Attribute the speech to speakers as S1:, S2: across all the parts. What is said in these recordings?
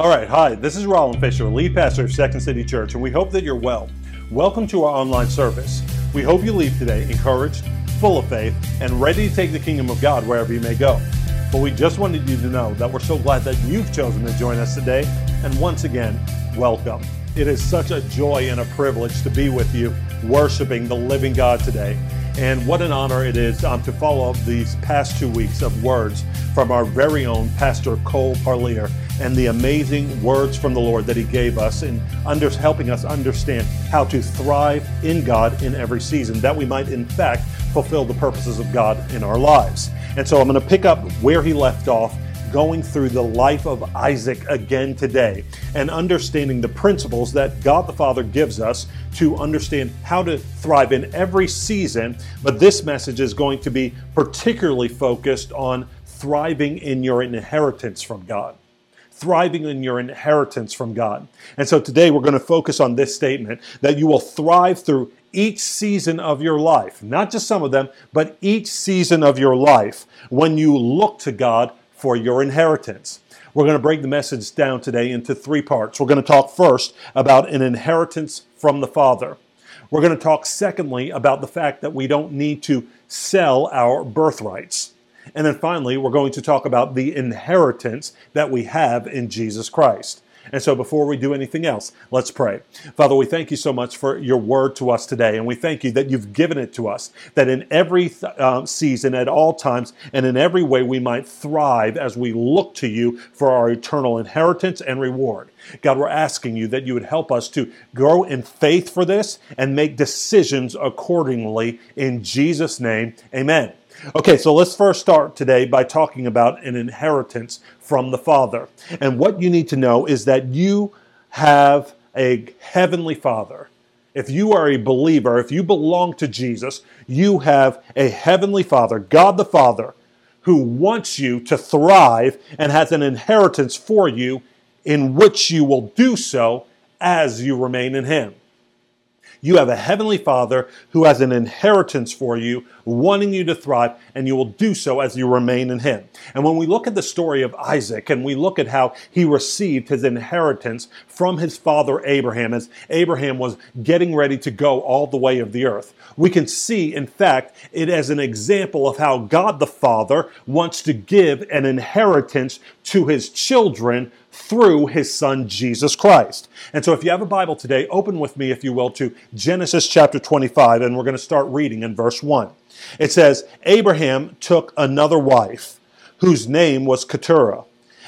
S1: All right, hi, this is Roland Fisher, lead pastor of Second City Church, and we hope that you're well. Welcome to our online service. We hope you leave today encouraged, full of faith, and ready to take the kingdom of God wherever you may go. But we just wanted you to know that we're so glad that you've chosen to join us today, and once again, welcome. It is such a joy and a privilege to be with you, worshiping the living God today. And what an honor it is um, to follow up these past two weeks of words from our very own Pastor Cole Parlier and the amazing words from the Lord that He gave us in under, helping us understand how to thrive in God in every season, that we might, in fact, fulfill the purposes of God in our lives. And so I'm going to pick up where He left off going through the life of Isaac again today and understanding the principles that God the Father gives us to understand how to thrive in every season. But this message is going to be particularly focused on thriving in your inheritance from God. Thriving in your inheritance from God. And so today we're going to focus on this statement that you will thrive through each season of your life, not just some of them, but each season of your life when you look to God for your inheritance. We're going to break the message down today into three parts. We're going to talk first about an inheritance from the Father. We're going to talk secondly about the fact that we don't need to sell our birthrights. And then finally, we're going to talk about the inheritance that we have in Jesus Christ. And so before we do anything else, let's pray. Father, we thank you so much for your word to us today. And we thank you that you've given it to us, that in every uh, season, at all times, and in every way, we might thrive as we look to you for our eternal inheritance and reward. God, we're asking you that you would help us to grow in faith for this and make decisions accordingly. In Jesus' name, amen. Okay, so let's first start today by talking about an inheritance from the Father. And what you need to know is that you have a heavenly Father. If you are a believer, if you belong to Jesus, you have a heavenly Father, God the Father, who wants you to thrive and has an inheritance for you in which you will do so as you remain in Him. You have a heavenly Father who has an inheritance for you, wanting you to thrive, and you will do so as you remain in Him. And when we look at the story of Isaac and we look at how he received his inheritance from his father Abraham, as Abraham was getting ready to go all the way of the earth, we can see, in fact, it as an example of how God the Father wants to give an inheritance to his children through his son Jesus Christ. And so if you have a Bible today, open with me, if you will, to Genesis chapter 25, and we're going to start reading in verse 1. It says, Abraham took another wife, whose name was Keturah,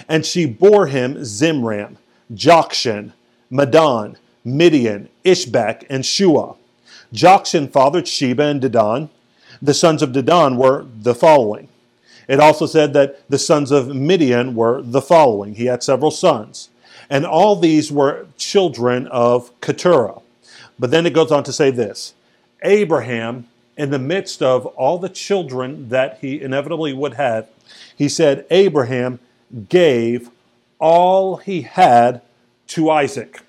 S1: and she bore him Zimran, Jokshan, Medan, Midian, Ishbak, and Shua. Jokshan fathered Sheba and Dedan. The sons of Dedan were the following it also said that the sons of Midian were the following. He had several sons. And all these were children of Keturah. But then it goes on to say this Abraham, in the midst of all the children that he inevitably would have, he said, Abraham gave all he had to Isaac.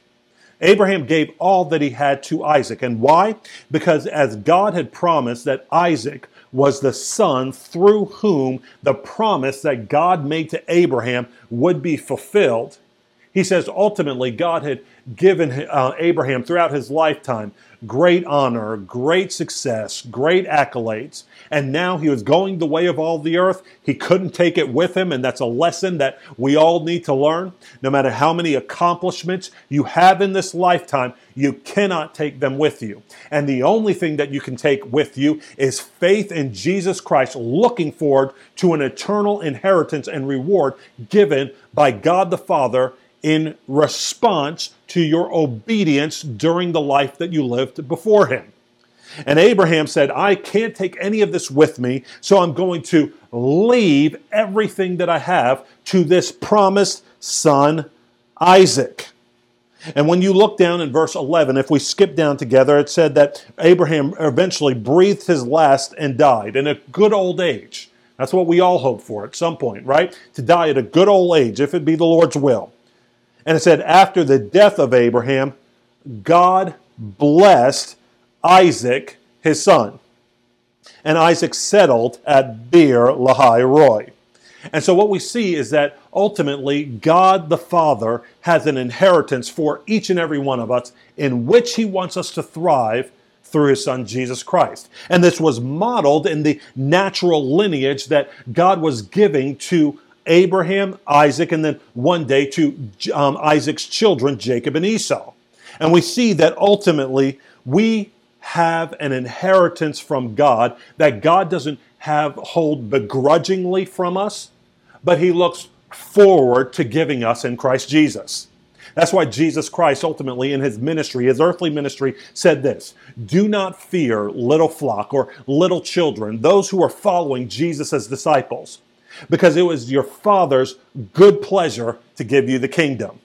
S1: Abraham gave all that he had to Isaac. And why? Because as God had promised that Isaac was the son through whom the promise that God made to Abraham would be fulfilled. He says ultimately God had given uh, Abraham throughout his lifetime great honor, great success, great accolades. And now he was going the way of all the earth. He couldn't take it with him. And that's a lesson that we all need to learn. No matter how many accomplishments you have in this lifetime, you cannot take them with you. And the only thing that you can take with you is faith in Jesus Christ, looking forward to an eternal inheritance and reward given by God the Father in response to your obedience during the life that you lived before him. And Abraham said, I can't take any of this with me, so I'm going to leave everything that I have to this promised son, Isaac. And when you look down in verse 11, if we skip down together, it said that Abraham eventually breathed his last and died in a good old age. That's what we all hope for at some point, right? To die at a good old age, if it be the Lord's will. And it said, after the death of Abraham, God blessed Isaac, his son. And Isaac settled at Beer Lahai Roi. And so what we see is that ultimately God the Father has an inheritance for each and every one of us in which he wants us to thrive through his son Jesus Christ. And this was modeled in the natural lineage that God was giving to Abraham, Isaac, and then one day to um, Isaac's children, Jacob and Esau. And we see that ultimately we have an inheritance from God that God doesn't have hold begrudgingly from us, but he looks forward to giving us in Christ Jesus. That's why Jesus Christ ultimately in his ministry, his earthly ministry, said this Do not fear, little flock or little children, those who are following Jesus as disciples, because it was your Father's good pleasure to give you the kingdom.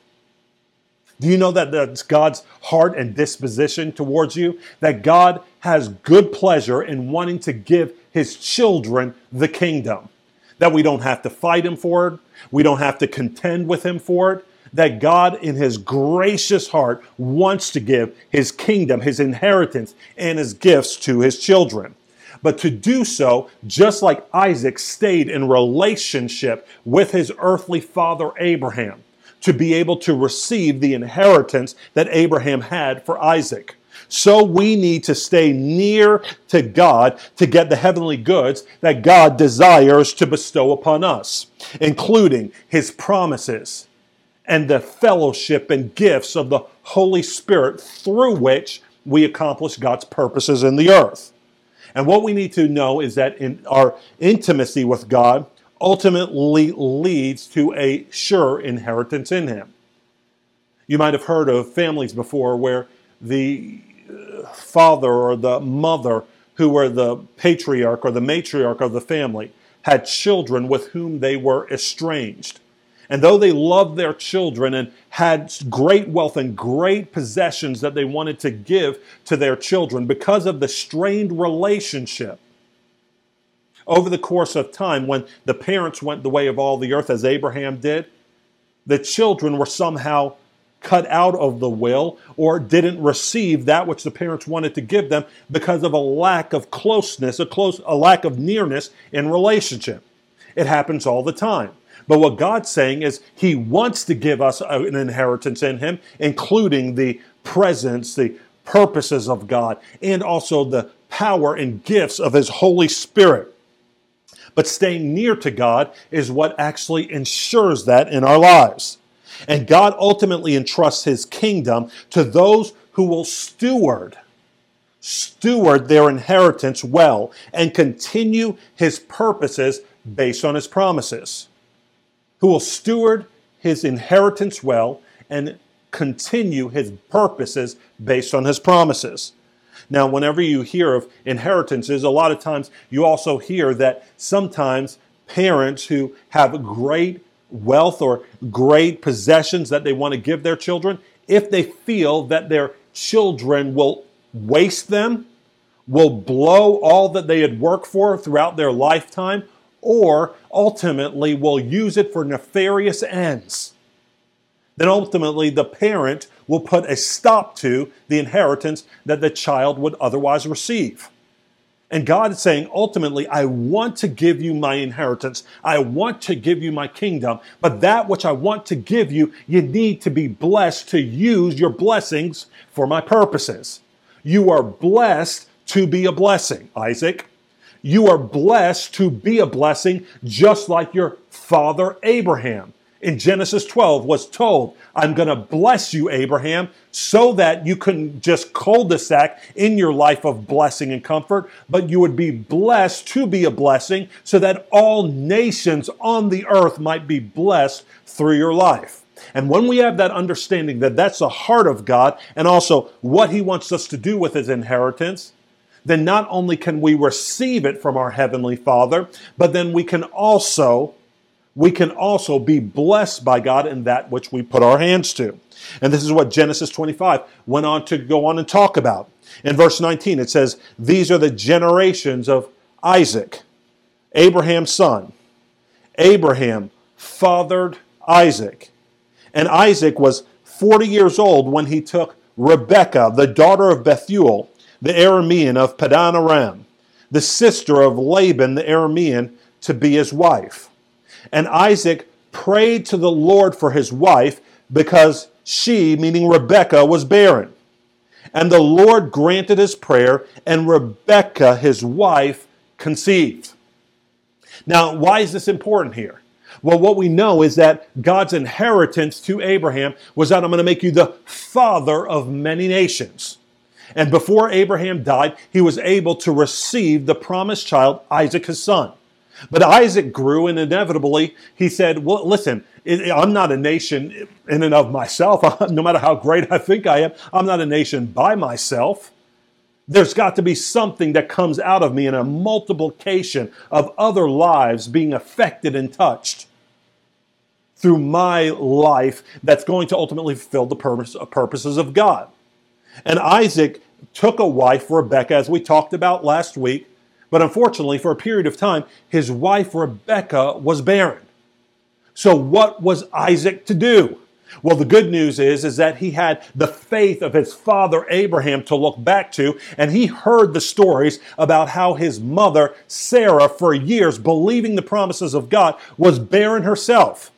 S1: Do you know that that's God's heart and disposition towards you? That God has good pleasure in wanting to give his children the kingdom. That we don't have to fight him for it, we don't have to contend with him for it. That God, in his gracious heart, wants to give his kingdom, his inheritance, and his gifts to his children. But to do so, just like Isaac stayed in relationship with his earthly father Abraham, to be able to receive the inheritance that Abraham had for Isaac. So we need to stay near to God to get the heavenly goods that God desires to bestow upon us, including his promises and the fellowship and gifts of the Holy Spirit through which we accomplish God's purposes in the earth. And what we need to know is that in our intimacy with God, ultimately leads to a sure inheritance in him. You might have heard of families before where the uh, father or the mother, who were the patriarch or the matriarch of the family, had children with whom they were estranged. And though they loved their children and had great wealth and great possessions that they wanted to give to their children, because of the strained relationship, over the course of time, when the parents went the way of all the earth, as Abraham did, the children were somehow cut out of the will or didn't receive that which the parents wanted to give them because of a lack of closeness, a close a lack of nearness in relationship. It happens all the time. But what God's saying is he wants to give us an inheritance in him, including the presence, the purposes of God, and also the power and gifts of his Holy Spirit. But staying near to God is what actually ensures that in our lives. And God ultimately entrusts his kingdom to those who will steward steward their inheritance well and continue his purposes based on his promises. Who will steward his inheritance well and continue his purposes based on his promises. Now, whenever you hear of inheritances, a lot of times you also hear that sometimes parents who have great wealth or great possessions that they want to give their children, if they feel that their children will waste them, will blow all that they had worked for throughout their lifetime, or ultimately will use it for nefarious ends, then ultimately the parent will put a stop to the inheritance that the child would otherwise receive. And God is saying, ultimately, I want to give you my inheritance. I want to give you my kingdom. But that which I want to give you, you need to be blessed to use your blessings for my purposes. You are blessed to be a blessing, Isaac. You are blessed to be a blessing, just like your father Abraham in Genesis 12 was told, I'm going to bless you, Abraham, so that you can just cul-de-sac in your life of blessing and comfort, but you would be blessed to be a blessing so that all nations on the earth might be blessed through your life. And when we have that understanding that that's the heart of God and also what he wants us to do with his inheritance, then not only can we receive it from our heavenly Father, but then we can also we can also be blessed by God in that which we put our hands to. And this is what Genesis 25 went on to go on and talk about. In verse 19, it says, These are the generations of Isaac, Abraham's son. Abraham fathered Isaac. And Isaac was 40 years old when he took Rebekah, the daughter of Bethuel, the Aramean of Padan Aram, the sister of Laban the Aramean, to be his wife. And Isaac prayed to the Lord for his wife because she, meaning Rebekah, was barren. And the Lord granted his prayer, and Rebekah, his wife, conceived. Now, why is this important here? Well, what we know is that God's inheritance to Abraham was that I'm going to make you the father of many nations. And before Abraham died, he was able to receive the promised child, Isaac, his son. But Isaac grew, and inevitably he said, Well, listen, I'm not a nation in and of myself. No matter how great I think I am, I'm not a nation by myself. There's got to be something that comes out of me in a multiplication of other lives being affected and touched through my life that's going to ultimately fulfill the purpose, purposes of God. And Isaac took a wife, Rebecca, as we talked about last week, but unfortunately, for a period of time, his wife Rebecca was barren. So, what was Isaac to do? Well, the good news is, is that he had the faith of his father Abraham to look back to, and he heard the stories about how his mother, Sarah, for years, believing the promises of God, was barren herself.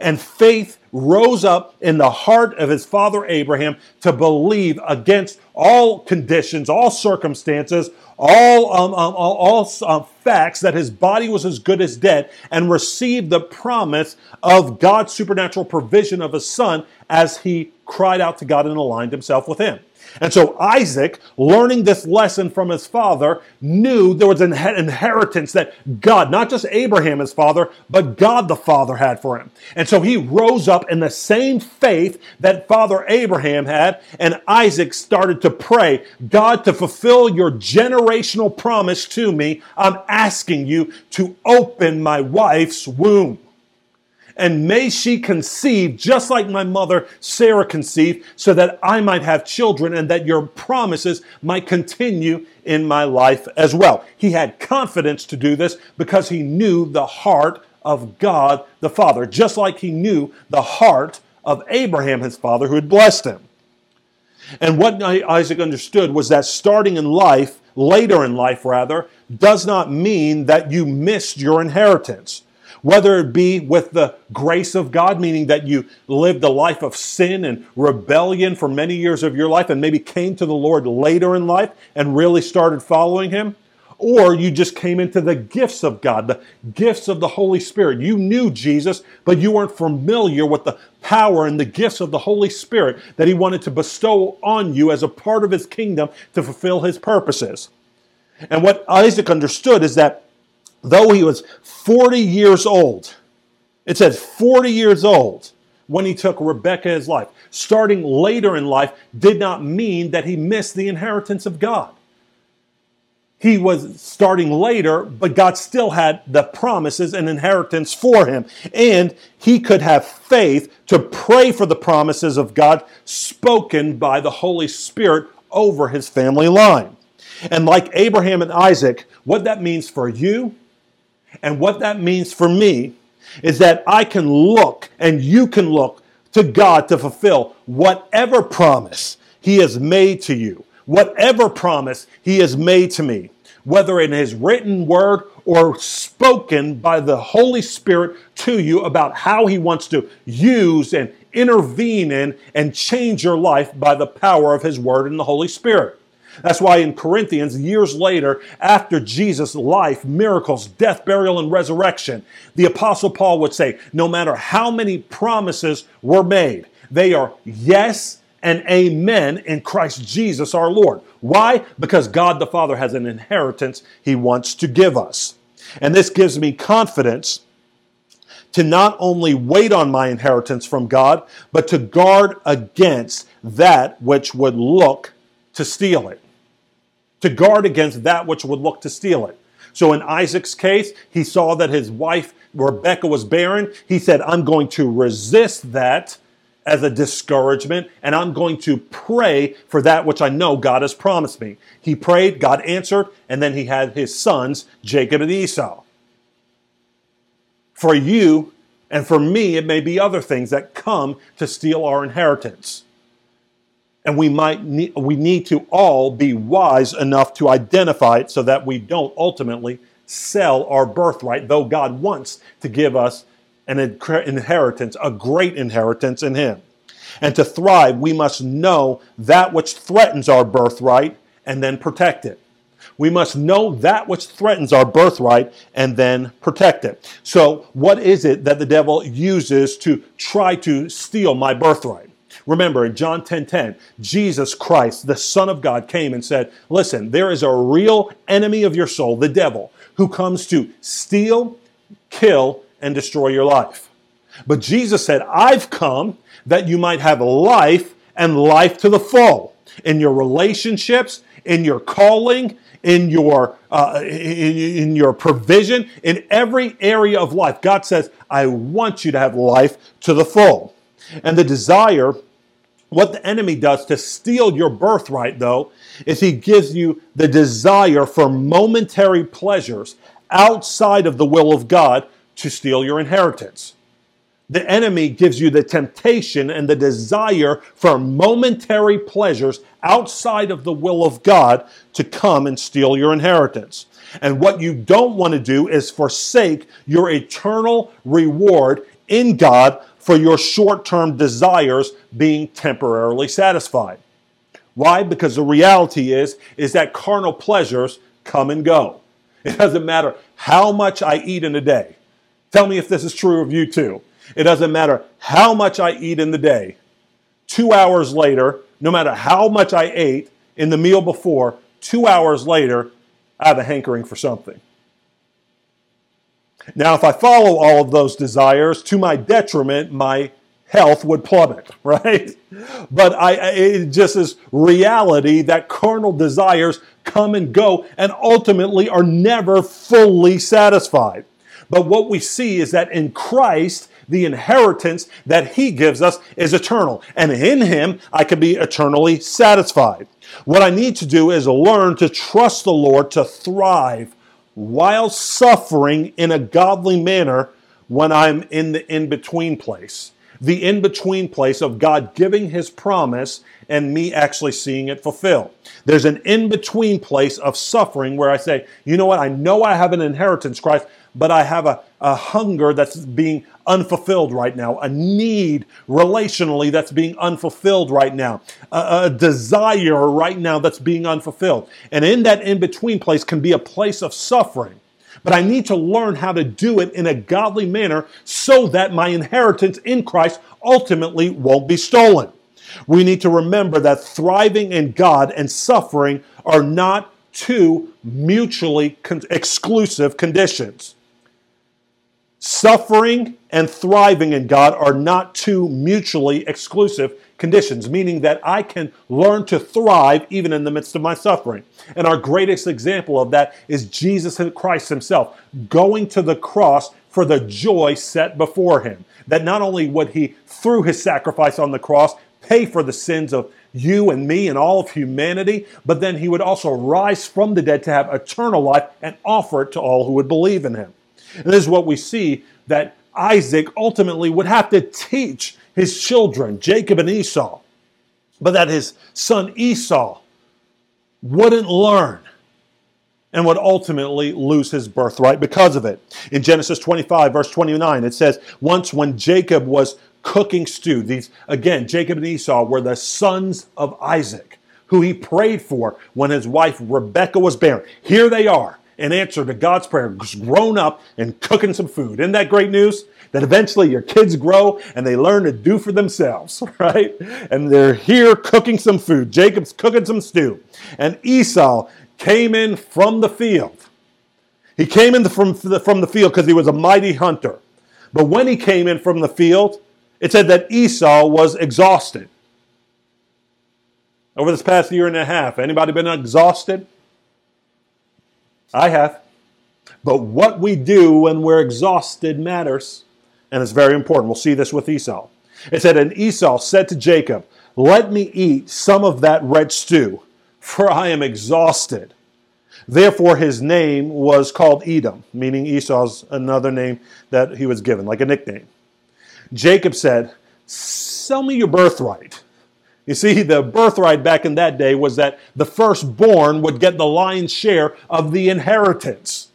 S1: And faith rose up in the heart of his father Abraham to believe against all conditions, all circumstances, all, um, um, all, um, facts that his body was as good as dead and received the promise of God's supernatural provision of a son as he cried out to God and aligned himself with him. And so Isaac, learning this lesson from his father, knew there was an inheritance that God, not just Abraham, his father, but God the Father had for him. And so he rose up in the same faith that Father Abraham had, and Isaac started to pray, God, to fulfill your generational promise to me, I'm asking you to open my wife's womb and may she conceive just like my mother Sarah conceived, so that I might have children and that your promises might continue in my life as well. He had confidence to do this because he knew the heart of God the Father, just like he knew the heart of Abraham, his father, who had blessed him. And what Isaac understood was that starting in life, later in life rather, does not mean that you missed your inheritance whether it be with the grace of God, meaning that you lived a life of sin and rebellion for many years of your life and maybe came to the Lord later in life and really started following Him, or you just came into the gifts of God, the gifts of the Holy Spirit. You knew Jesus, but you weren't familiar with the power and the gifts of the Holy Spirit that He wanted to bestow on you as a part of His kingdom to fulfill His purposes. And what Isaac understood is that though he was 40 years old, it says 40 years old when he took Rebekah his life. Starting later in life did not mean that he missed the inheritance of God. He was starting later, but God still had the promises and inheritance for him. And he could have faith to pray for the promises of God spoken by the Holy Spirit over his family line. And like Abraham and Isaac, what that means for you and what that means for me is that I can look and you can look to God to fulfill whatever promise He has made to you, whatever promise He has made to me, whether in His written word or spoken by the Holy Spirit to you about how He wants to use and intervene in and change your life by the power of His word and the Holy Spirit. That's why in Corinthians, years later, after Jesus' life, miracles, death, burial, and resurrection, the Apostle Paul would say, no matter how many promises were made, they are yes and amen in Christ Jesus our Lord. Why? Because God the Father has an inheritance he wants to give us. And this gives me confidence to not only wait on my inheritance from God, but to guard against that which would look to steal it to guard against that which would look to steal it. So in Isaac's case, he saw that his wife Rebecca was barren. He said, I'm going to resist that as a discouragement, and I'm going to pray for that which I know God has promised me. He prayed, God answered, and then he had his sons, Jacob and Esau. For you and for me, it may be other things that come to steal our inheritance. And we might need, we need to all be wise enough to identify it so that we don't ultimately sell our birthright, though God wants to give us an inheritance, a great inheritance in Him. And to thrive, we must know that which threatens our birthright and then protect it. We must know that which threatens our birthright and then protect it. So, what is it that the devil uses to try to steal my birthright? Remember in John 10:10, 10, 10, Jesus Christ, the Son of God, came and said, Listen, there is a real enemy of your soul, the devil, who comes to steal, kill, and destroy your life. But Jesus said, I've come that you might have life and life to the full in your relationships, in your calling, in your uh, in, in your provision, in every area of life. God says, "I want you to have life to the full." And the desire, what the enemy does to steal your birthright, though, is he gives you the desire for momentary pleasures outside of the will of God to steal your inheritance. The enemy gives you the temptation and the desire for momentary pleasures outside of the will of God to come and steal your inheritance. And what you don't want to do is forsake your eternal reward in God for your short term desires being temporarily satisfied. Why? Because the reality is, is that carnal pleasures come and go. It doesn't matter how much I eat in a day. Tell me if this is true of you too. It doesn't matter how much I eat in the day. Two hours later, no matter how much I ate in the meal before, two hours later, I have a hankering for something. Now, if I follow all of those desires to my detriment, my health would plummet, right? But I, it just is reality that carnal desires come and go and ultimately are never fully satisfied. But what we see is that in Christ, the inheritance that He gives us is eternal. And in Him, I can be eternally satisfied. What I need to do is learn to trust the Lord to thrive while suffering in a godly manner when I'm in the in between place. The in between place of God giving His promise and me actually seeing it fulfilled. There's an in between place of suffering where I say, you know what, I know I have an inheritance, Christ, but I have a, a hunger that's being unfulfilled right now, a need relationally that's being unfulfilled right now, a, a desire right now that's being unfulfilled. And in that in between place can be a place of suffering. But I need to learn how to do it in a godly manner so that my inheritance in Christ ultimately won't be stolen. We need to remember that thriving in God and suffering are not two mutually con- exclusive conditions. Suffering and thriving in God are not two mutually exclusive conditions, meaning that I can learn to thrive even in the midst of my suffering. And our greatest example of that is Jesus Christ Himself going to the cross for the joy set before Him. That not only would He, through His sacrifice on the cross, pay for the sins of you and me and all of humanity, but then He would also rise from the dead to have eternal life and offer it to all who would believe in Him. And this is what we see that Isaac ultimately would have to teach his children, Jacob and Esau, but that his son Esau wouldn't learn and would ultimately lose his birthright because of it. In Genesis 25, verse 29, it says, Once when Jacob was cooking stew, these, again, Jacob and Esau were the sons of Isaac, who he prayed for when his wife Rebekah was barren. Here they are in answer to God's prayer, grown up and cooking some food. Isn't that great news? That eventually your kids grow and they learn to do for themselves, right? And they're here cooking some food. Jacob's cooking some stew. And Esau came in from the field. He came in from, the, from the field because he was a mighty hunter. But when he came in from the field, it said that Esau was exhausted. Over this past year and a half, anybody been exhausted? I have. But what we do when we're exhausted matters, and it's very important. We'll see this with Esau. It said, And Esau said to Jacob, Let me eat some of that red stew, for I am exhausted. Therefore, his name was called Edom, meaning Esau's another name that he was given, like a nickname. Jacob said, Sell me your birthright. You see, the birthright back in that day was that the firstborn would get the lion's share of the inheritance.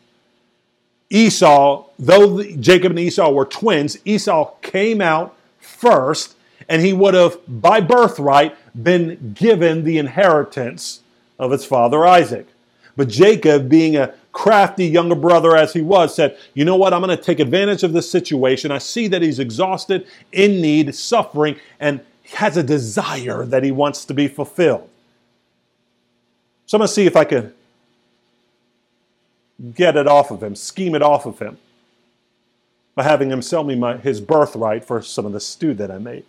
S1: Esau, though Jacob and Esau were twins, Esau came out first, and he would have, by birthright, been given the inheritance of his father Isaac. But Jacob, being a crafty younger brother as he was, said, You know what? I'm going to take advantage of this situation. I see that he's exhausted, in need, suffering, and has a desire that he wants to be fulfilled. So I'm going to see if I can get it off of him, scheme it off of him by having him sell me my, his birthright for some of the stew that I made.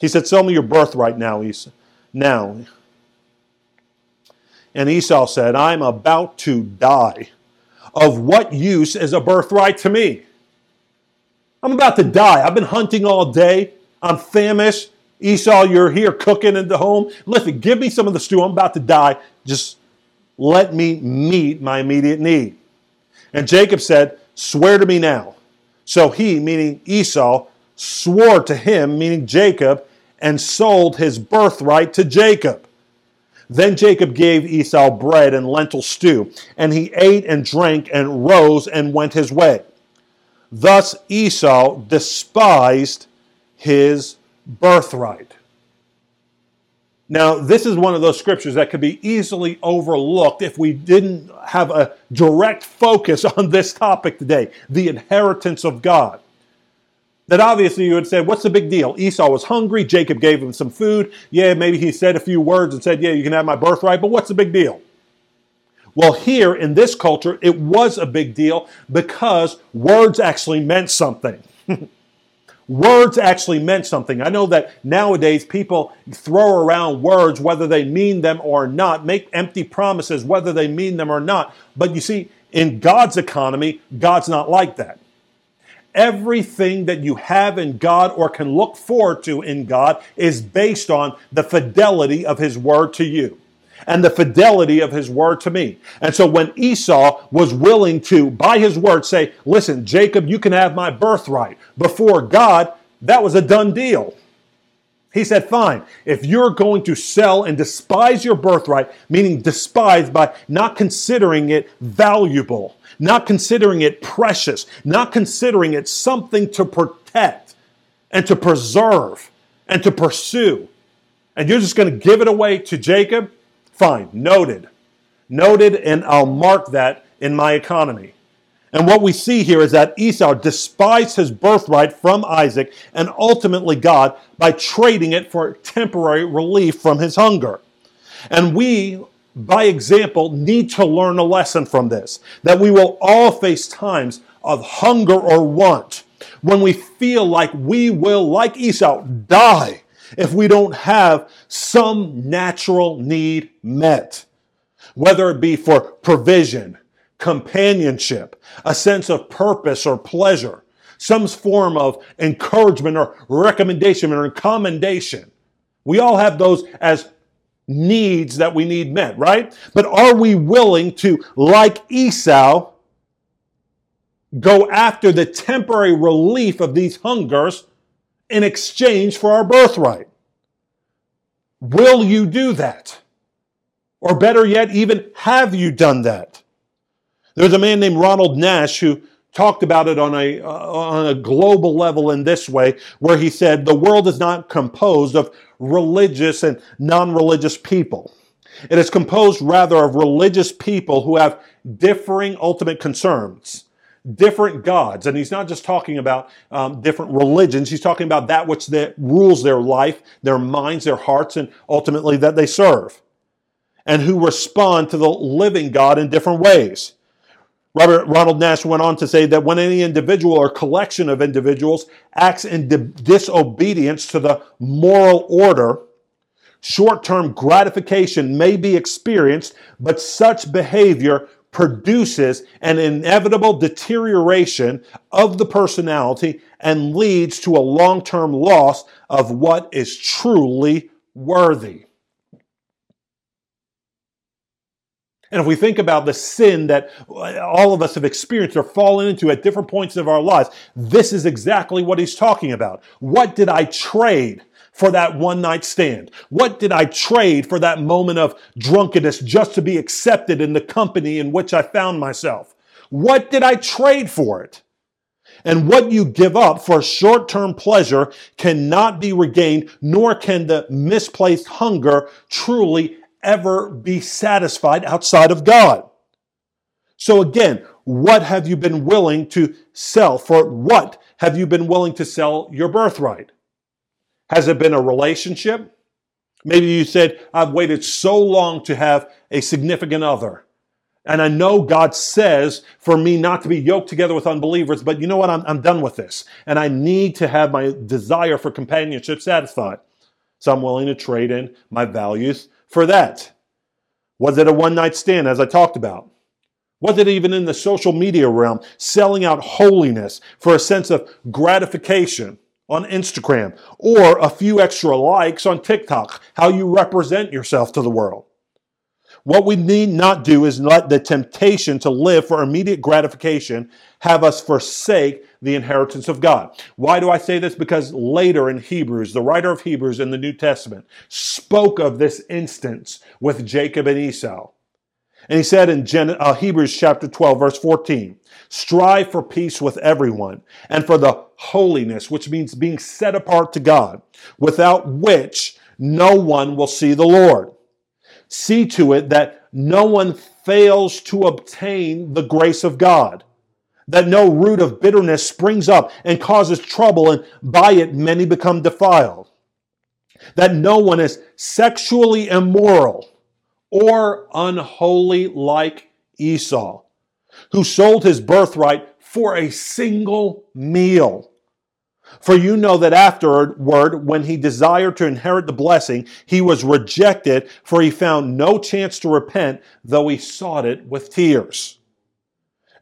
S1: He said, Sell me your birthright now, Esau. Now. And Esau said, I'm about to die. Of what use is a birthright to me? I'm about to die. I've been hunting all day. I'm famished. Esau, you're here cooking in the home. Listen, give me some of the stew. I'm about to die. Just let me meet my immediate need. And Jacob said, Swear to me now. So he, meaning Esau, swore to him, meaning Jacob, and sold his birthright to Jacob. Then Jacob gave Esau bread and lentil stew, and he ate and drank and rose and went his way. Thus Esau despised his birthright. Now, this is one of those scriptures that could be easily overlooked if we didn't have a direct focus on this topic today the inheritance of God. That obviously you would say, What's the big deal? Esau was hungry, Jacob gave him some food. Yeah, maybe he said a few words and said, Yeah, you can have my birthright, but what's the big deal? Well, here in this culture, it was a big deal because words actually meant something. Words actually meant something. I know that nowadays people throw around words whether they mean them or not, make empty promises whether they mean them or not. But you see, in God's economy, God's not like that. Everything that you have in God or can look forward to in God is based on the fidelity of His word to you and the fidelity of his word to me. And so when Esau was willing to, by his word, say, Listen, Jacob, you can have my birthright before God, that was a done deal. He said, Fine, if you're going to sell and despise your birthright, meaning despise by not considering it valuable, not considering it precious, not considering it something to protect and to preserve and to pursue, and you're just going to give it away to Jacob, Fine, noted. Noted, and I'll mark that in my economy. And what we see here is that Esau despised his birthright from Isaac and ultimately God by trading it for temporary relief from his hunger. And we, by example, need to learn a lesson from this that we will all face times of hunger or want when we feel like we will, like Esau, die if we don't have some natural need met, whether it be for provision, companionship, a sense of purpose or pleasure, some form of encouragement or recommendation or commendation. We all have those as needs that we need met, right? But are we willing to, like Esau, go after the temporary relief of these hungers in exchange for our birthright. Will you do that? Or better yet, even have you done that? There's a man named Ronald Nash who talked about it on a, uh, on a global level in this way, where he said, The world is not composed of religious and non religious people. It is composed rather of religious people who have differing ultimate concerns different gods. And he's not just talking about um, different religions, he's talking about that which that rules their life, their minds, their hearts, and ultimately that they serve, and who respond to the living God in different ways. Robert Ronald Nash went on to say that when any individual or collection of individuals acts in di- disobedience to the moral order, short term gratification may be experienced, but such behavior produces an inevitable deterioration of the personality and leads to a long term loss of what is truly worthy. And if we think about the sin that all of us have experienced or fallen into at different points of our lives, this is exactly what he's talking about. What did I trade for that one night stand? What did I trade for that moment of drunkenness just to be accepted in the company in which I found myself? What did I trade for it? And what you give up for short term pleasure cannot be regained, nor can the misplaced hunger truly ever be satisfied outside of God. So again, what have you been willing to sell? For what have you been willing to sell your birthright? Has it been a relationship? Maybe you said, I've waited so long to have a significant other. And I know God says for me not to be yoked together with unbelievers, but you know what? I'm, I'm done with this. And I need to have my desire for companionship satisfied. So I'm willing to trade in my values for that. Was it a one night stand, as I talked about? Was it even in the social media realm, selling out holiness for a sense of gratification on Instagram or a few extra likes on TikTok, how you represent yourself to the world? What we need not do is let the temptation to live for immediate gratification have us forsake the inheritance of God. Why do I say this? Because later in Hebrews, the writer of Hebrews in the New Testament spoke of this instance with Jacob and Esau. And he said in Gen- uh, Hebrews chapter 12, verse 14, strive for peace with everyone and for the holiness, which means being set apart to God, without which no one will see the Lord. See to it that no one fails to obtain the grace of God, that no root of bitterness springs up and causes trouble, and by it many become defiled, that no one is sexually immoral or unholy like Esau, who sold his birthright for a single meal for you know that afterward, when he desired to inherit the blessing, he was rejected, for he found no chance to repent, though he sought it with tears.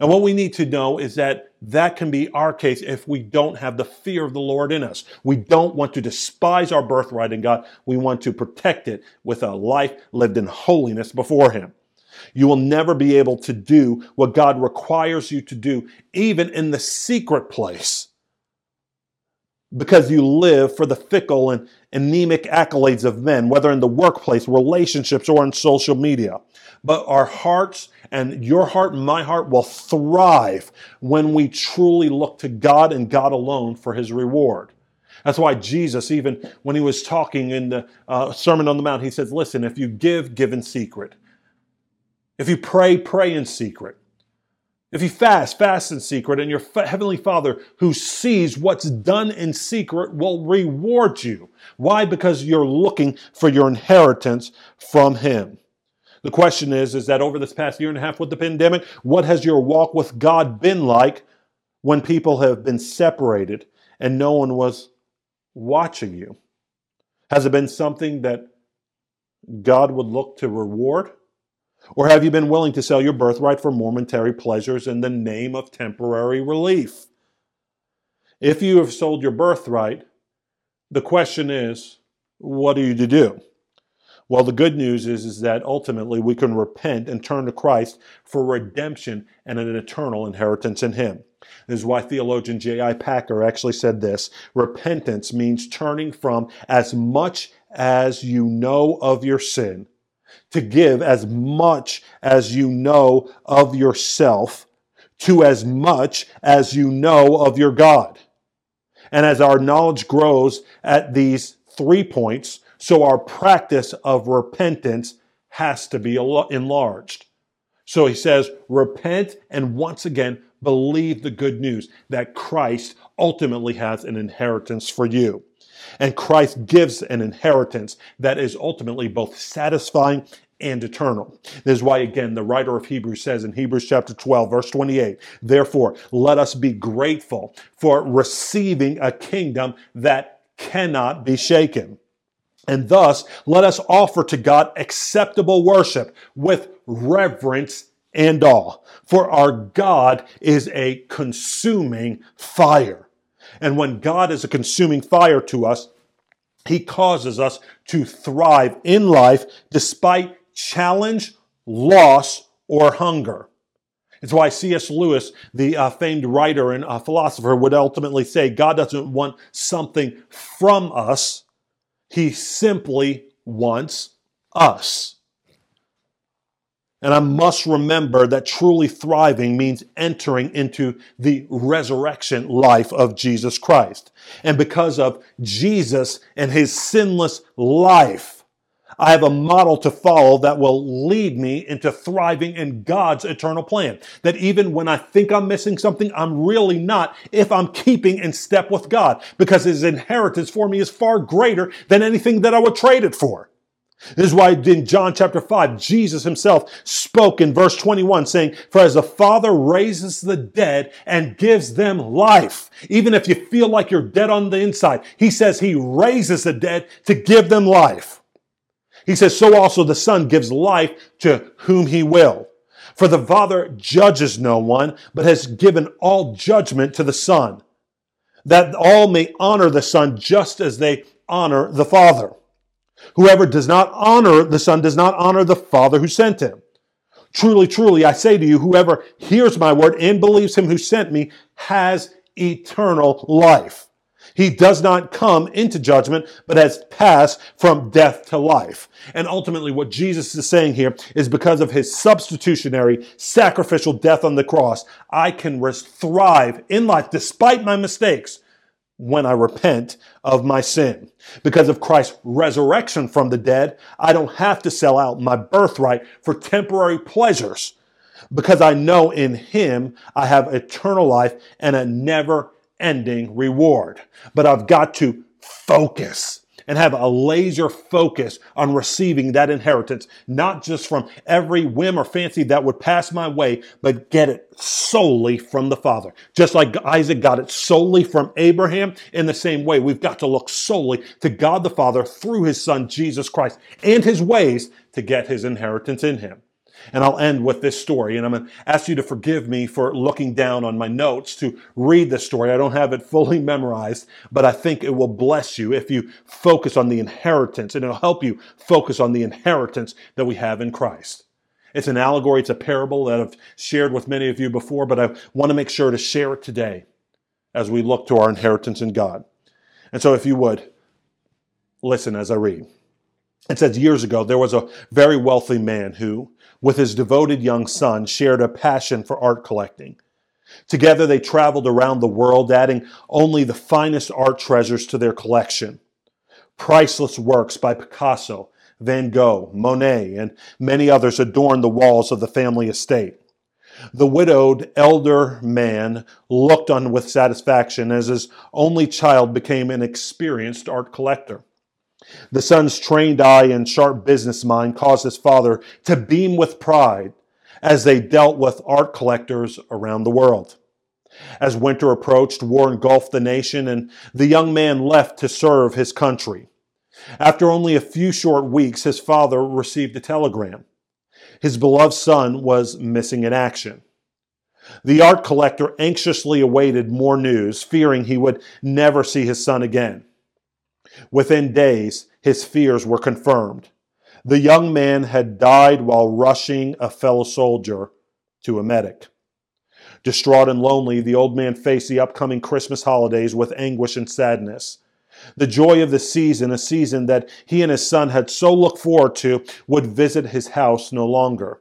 S1: And what we need to know is that that can be our case if we don't have the fear of the Lord in us. We don't want to despise our birthright in God. We want to protect it with a life lived in holiness before Him. You will never be able to do what God requires you to do, even in the secret place because you live for the fickle and anemic accolades of men, whether in the workplace, relationships, or on social media. But our hearts and your heart and my heart will thrive when we truly look to God and God alone for his reward. That's why Jesus, even when he was talking in the uh, Sermon on the Mount, he says, Listen, if you give, give in secret. If you pray, pray in secret. If you fast, fast in secret, and your heavenly Father who sees what's done in secret will reward you. Why? Because you're looking for your inheritance from Him. The question is, is that over this past year and a half with the pandemic, what has your walk with God been like when people have been separated and no one was watching you? Has it been something that God would look to reward? Or have you been willing to sell your birthright for momentary pleasures in the name of temporary relief? If you have sold your birthright, the question is, what are you to do? Well, the good news is, is that ultimately we can repent and turn to Christ for redemption and an eternal inheritance in Him. This is why theologian J.I. Packer actually said this repentance means turning from as much as you know of your sin to give as much as you know of yourself to as much as you know of your God. And as our knowledge grows at these three points, so our practice of repentance has to be enlarged. So he says, repent and once again believe the good news that Christ ultimately has an inheritance for you. And Christ gives an inheritance that is ultimately both satisfying and eternal. This is why, again, the writer of Hebrews says in Hebrews chapter 12, verse 28, therefore, let us be grateful for receiving a kingdom that cannot be shaken. And thus, let us offer to God acceptable worship with reverence and awe. For our God is a consuming fire. And when God is a consuming fire to us, he causes us to thrive in life despite challenge, loss, or hunger. It's why C.S. Lewis, the uh, famed writer and uh, philosopher, would ultimately say God doesn't want something from us, He simply wants us. And I must remember that truly thriving means entering into the resurrection life of Jesus Christ. And because of Jesus and his sinless life, I have a model to follow that will lead me into thriving in God's eternal plan. That even when I think I'm missing something, I'm really not if I'm keeping in step with God because his inheritance for me is far greater than anything that I would trade it for. This is why in John chapter 5, Jesus himself spoke in verse 21 saying, For as the Father raises the dead and gives them life, even if you feel like you're dead on the inside, he says he raises the dead to give them life. He says, So also the Son gives life to whom he will. For the Father judges no one, but has given all judgment to the Son, that all may honor the Son just as they honor the Father. Whoever does not honor the Son does not honor the Father who sent him. Truly, truly, I say to you, whoever hears my word and believes him who sent me has eternal life. He does not come into judgment, but has passed from death to life. And ultimately, what Jesus is saying here is because of his substitutionary, sacrificial death on the cross, I can thrive in life despite my mistakes when I repent of my sin. Because of Christ's resurrection from the dead, I don't have to sell out my birthright for temporary pleasures. Because I know in Him I have eternal life and a never ending reward. But I've got to focus and have a laser focus on receiving that inheritance, not just from every whim or fancy that would pass my way, but get it solely from the Father. Just like Isaac got it solely from Abraham, in the same way, we've got to look solely to God the Father through his Son, Jesus Christ, and his ways to get his inheritance in him. And I'll end with this story. And I'm going to ask you to forgive me for looking down on my notes to read this story. I don't have it fully memorized, but I think it will bless you if you focus on the inheritance and it'll help you focus on the inheritance that we have in Christ. It's an allegory. It's a parable that I've shared with many of you before, but I want to make sure to share it today as we look to our inheritance in God. And so if you would, listen as I read. It says years ago, there was a very wealthy man who, with his devoted young son, shared a passion for art collecting. Together, they traveled around the world, adding only the finest art treasures to their collection. Priceless works by Picasso, Van Gogh, Monet, and many others adorned the walls of the family estate. The widowed elder man looked on with satisfaction as his only child became an experienced art collector. The son's trained eye and sharp business mind caused his father to beam with pride as they dealt with art collectors around the world. As winter approached, war engulfed the nation, and the young man left to serve his country. After only a few short weeks, his father received a telegram. His beloved son was missing in action. The art collector anxiously awaited more news, fearing he would never see his son again. Within days, his fears were confirmed. The young man had died while rushing a fellow soldier to a medic. Distraught and lonely, the old man faced the upcoming Christmas holidays with anguish and sadness. The joy of the season, a season that he and his son had so looked forward to, would visit his house no longer.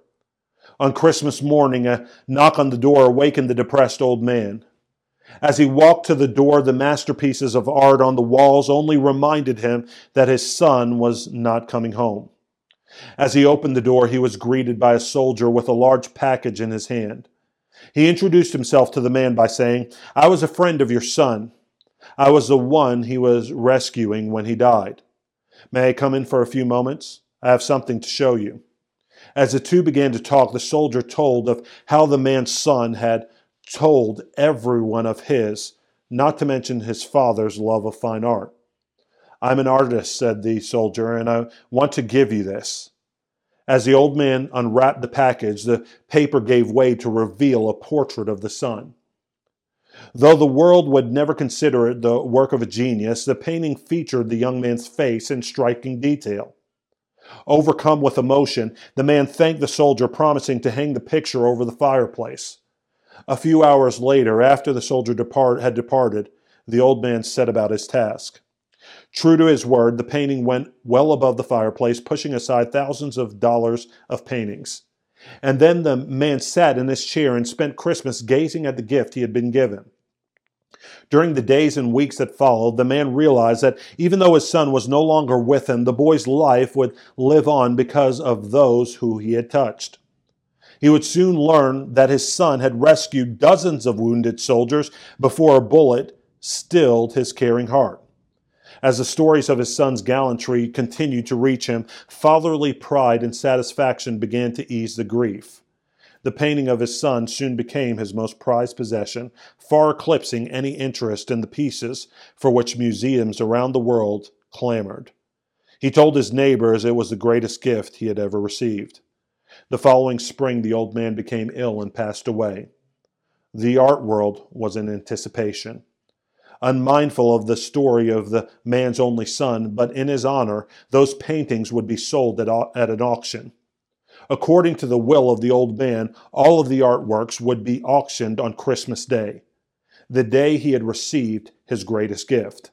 S1: On Christmas morning, a knock on the door awakened the depressed old man. As he walked to the door, the masterpieces of art on the walls only reminded him that his son was not coming home. As he opened the door, he was greeted by a soldier with a large package in his hand. He introduced himself to the man by saying, I was a friend of your son. I was the one he was rescuing when he died. May I come in for a few moments? I have something to show you. As the two began to talk, the soldier told of how the man's son had told everyone of his, not to mention his father's love of fine art. I'm an artist, said the soldier, and I want to give you this. As the old man unwrapped the package, the paper gave way to reveal a portrait of the son. Though the world would never consider it the work of a genius, the painting featured the young man's face in striking detail. Overcome with emotion, the man thanked the soldier, promising to hang the picture over the fireplace. A few hours later, after the soldier depart, had departed, the old man set about his task. True to his word, the painting went well above the fireplace, pushing aside thousands of dollars of paintings. And then the man sat in his chair and spent Christmas gazing at the gift he had been given. During the days and weeks that followed, the man realized that even though his son was no longer with him, the boy's life would live on because of those who he had touched. He would soon learn that his son had rescued dozens of wounded soldiers before a bullet stilled his caring heart. As the stories of his son's gallantry continued to reach him, fatherly pride and satisfaction began to ease the grief. The painting of his son soon became his most prized possession, far eclipsing any interest in the pieces for which museums around the world clamored. He told his neighbors it was the greatest gift he had ever received. The following spring, the old man became ill and passed away. The art world was in anticipation. Unmindful of the story of the man's only son, but in his honor, those paintings would be sold at, at an auction. According to the will of the old man, all of the artworks would be auctioned on Christmas Day, the day he had received his greatest gift.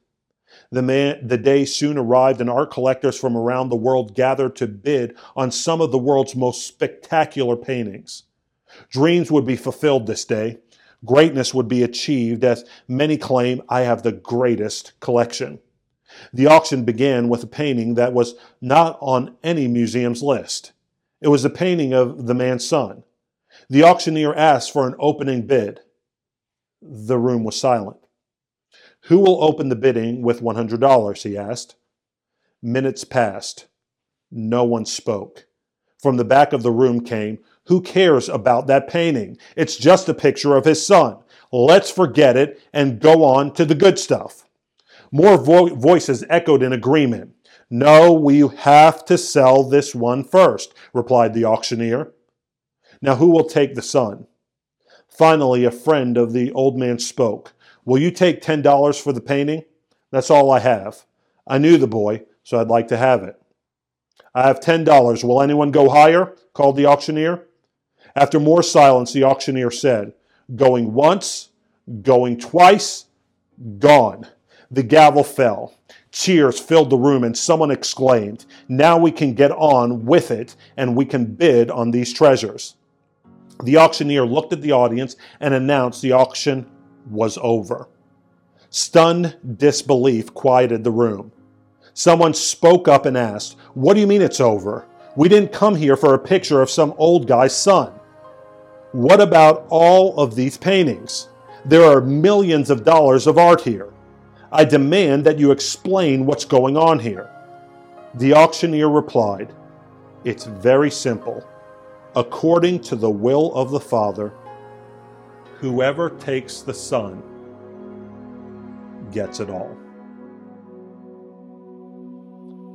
S1: The, man, the day soon arrived, and art collectors from around the world gathered to bid on some of the world's most spectacular paintings. Dreams would be fulfilled this day. Greatness would be achieved, as many claim I have the greatest collection. The auction began with a painting that was not on any museum's list. It was a painting of the man's son. The auctioneer asked for an opening bid. The room was silent. Who will open the bidding with $100? he asked. Minutes passed. No one spoke. From the back of the room came, Who cares about that painting? It's just a picture of his son. Let's forget it and go on to the good stuff. More vo- voices echoed in agreement. No, we have to sell this one first, replied the auctioneer. Now, who will take the son? Finally, a friend of the old man spoke. Will you take $10 for the painting? That's all I have. I knew the boy, so I'd like to have it. I have $10. Will anyone go higher? called the auctioneer. After more silence, the auctioneer said, Going once, going twice, gone. The gavel fell. Cheers filled the room, and someone exclaimed, Now we can get on with it, and we can bid on these treasures. The auctioneer looked at the audience and announced the auction was over. Stunned disbelief quieted the room. Someone spoke up and asked, What do you mean it's over? We didn't come here for a picture of some old guy's son. What about all of these paintings? There are millions of dollars of art here. I demand that you explain what's going on here. The auctioneer replied, It's very simple. According to the will of the Father, Whoever takes the Son gets it all.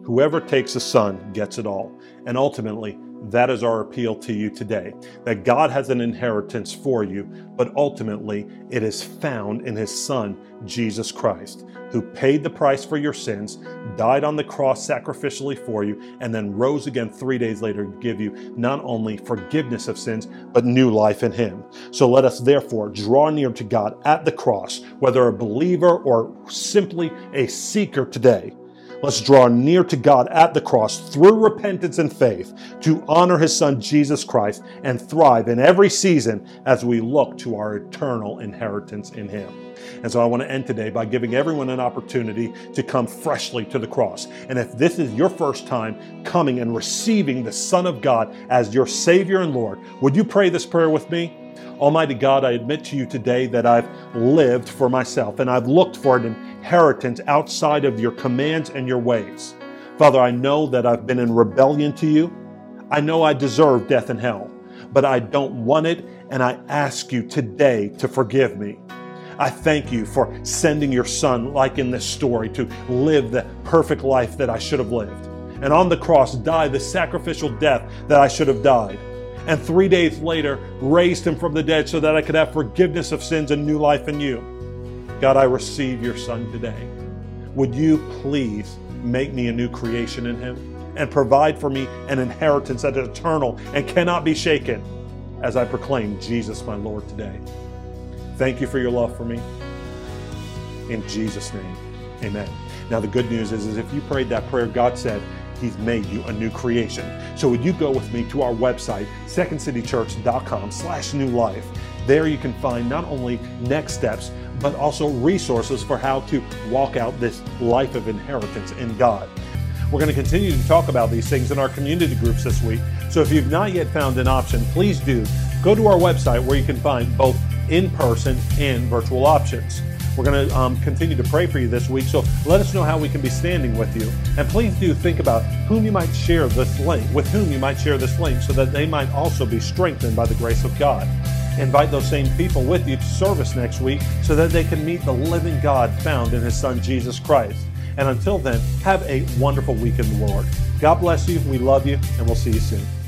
S1: Whoever takes the Son gets it all. And ultimately, that is our appeal to you today that God has an inheritance for you, but ultimately it is found in His Son, Jesus Christ, who paid the price for your sins, died on the cross sacrificially for you, and then rose again three days later to give you not only forgiveness of sins, but new life in Him. So let us therefore draw near to God at the cross, whether a believer or simply a seeker today Let's draw near to God at the cross through repentance and faith to honor His Son Jesus Christ and thrive in every season as we look to our eternal inheritance in Him. And so I want to end today by giving everyone an opportunity to come freshly to the cross. And if this is your first time coming and receiving the Son of God as your Savior and Lord, would you pray this prayer with me? Almighty God, I admit to you today that I've lived for myself and I've looked for an inheritance outside of your commands and your ways. Father, I know that I've been in rebellion to you. I know I deserve death and hell, but I don't want it, and I ask you today to forgive me. I thank you for sending your son, like in this story, to live the perfect life that I should have lived. And on the cross, die the sacrificial death that I should have died and three days later raised him from the dead so that I could have forgiveness of sins and new life in you. God, I receive your Son today. Would you please make me a new creation in him and provide for me an inheritance that is eternal and cannot be shaken as I proclaim Jesus my Lord today? Thank you for your love for me. In Jesus' name, amen. Now, the good news is, is if you prayed that prayer, God said, He's made you a new creation. So would you go with me to our website, secondcitychurch.com slash new life. There you can find not only next steps, but also resources for how to walk out this life of inheritance in God. We're going to continue to talk about these things in our community groups this week. So if you've not yet found an option, please do go to our website where you can find both in person and virtual options. We're going to um, continue to pray for you this week, so let us know how we can be standing with you. And please do think about whom you might share this link, with whom you might share this link, so that they might also be strengthened by the grace of God. Invite those same people with you to service next week so that they can meet the living God found in His Son Jesus Christ. And until then, have a wonderful week in the Lord. God bless you. We love you, and we'll see you soon.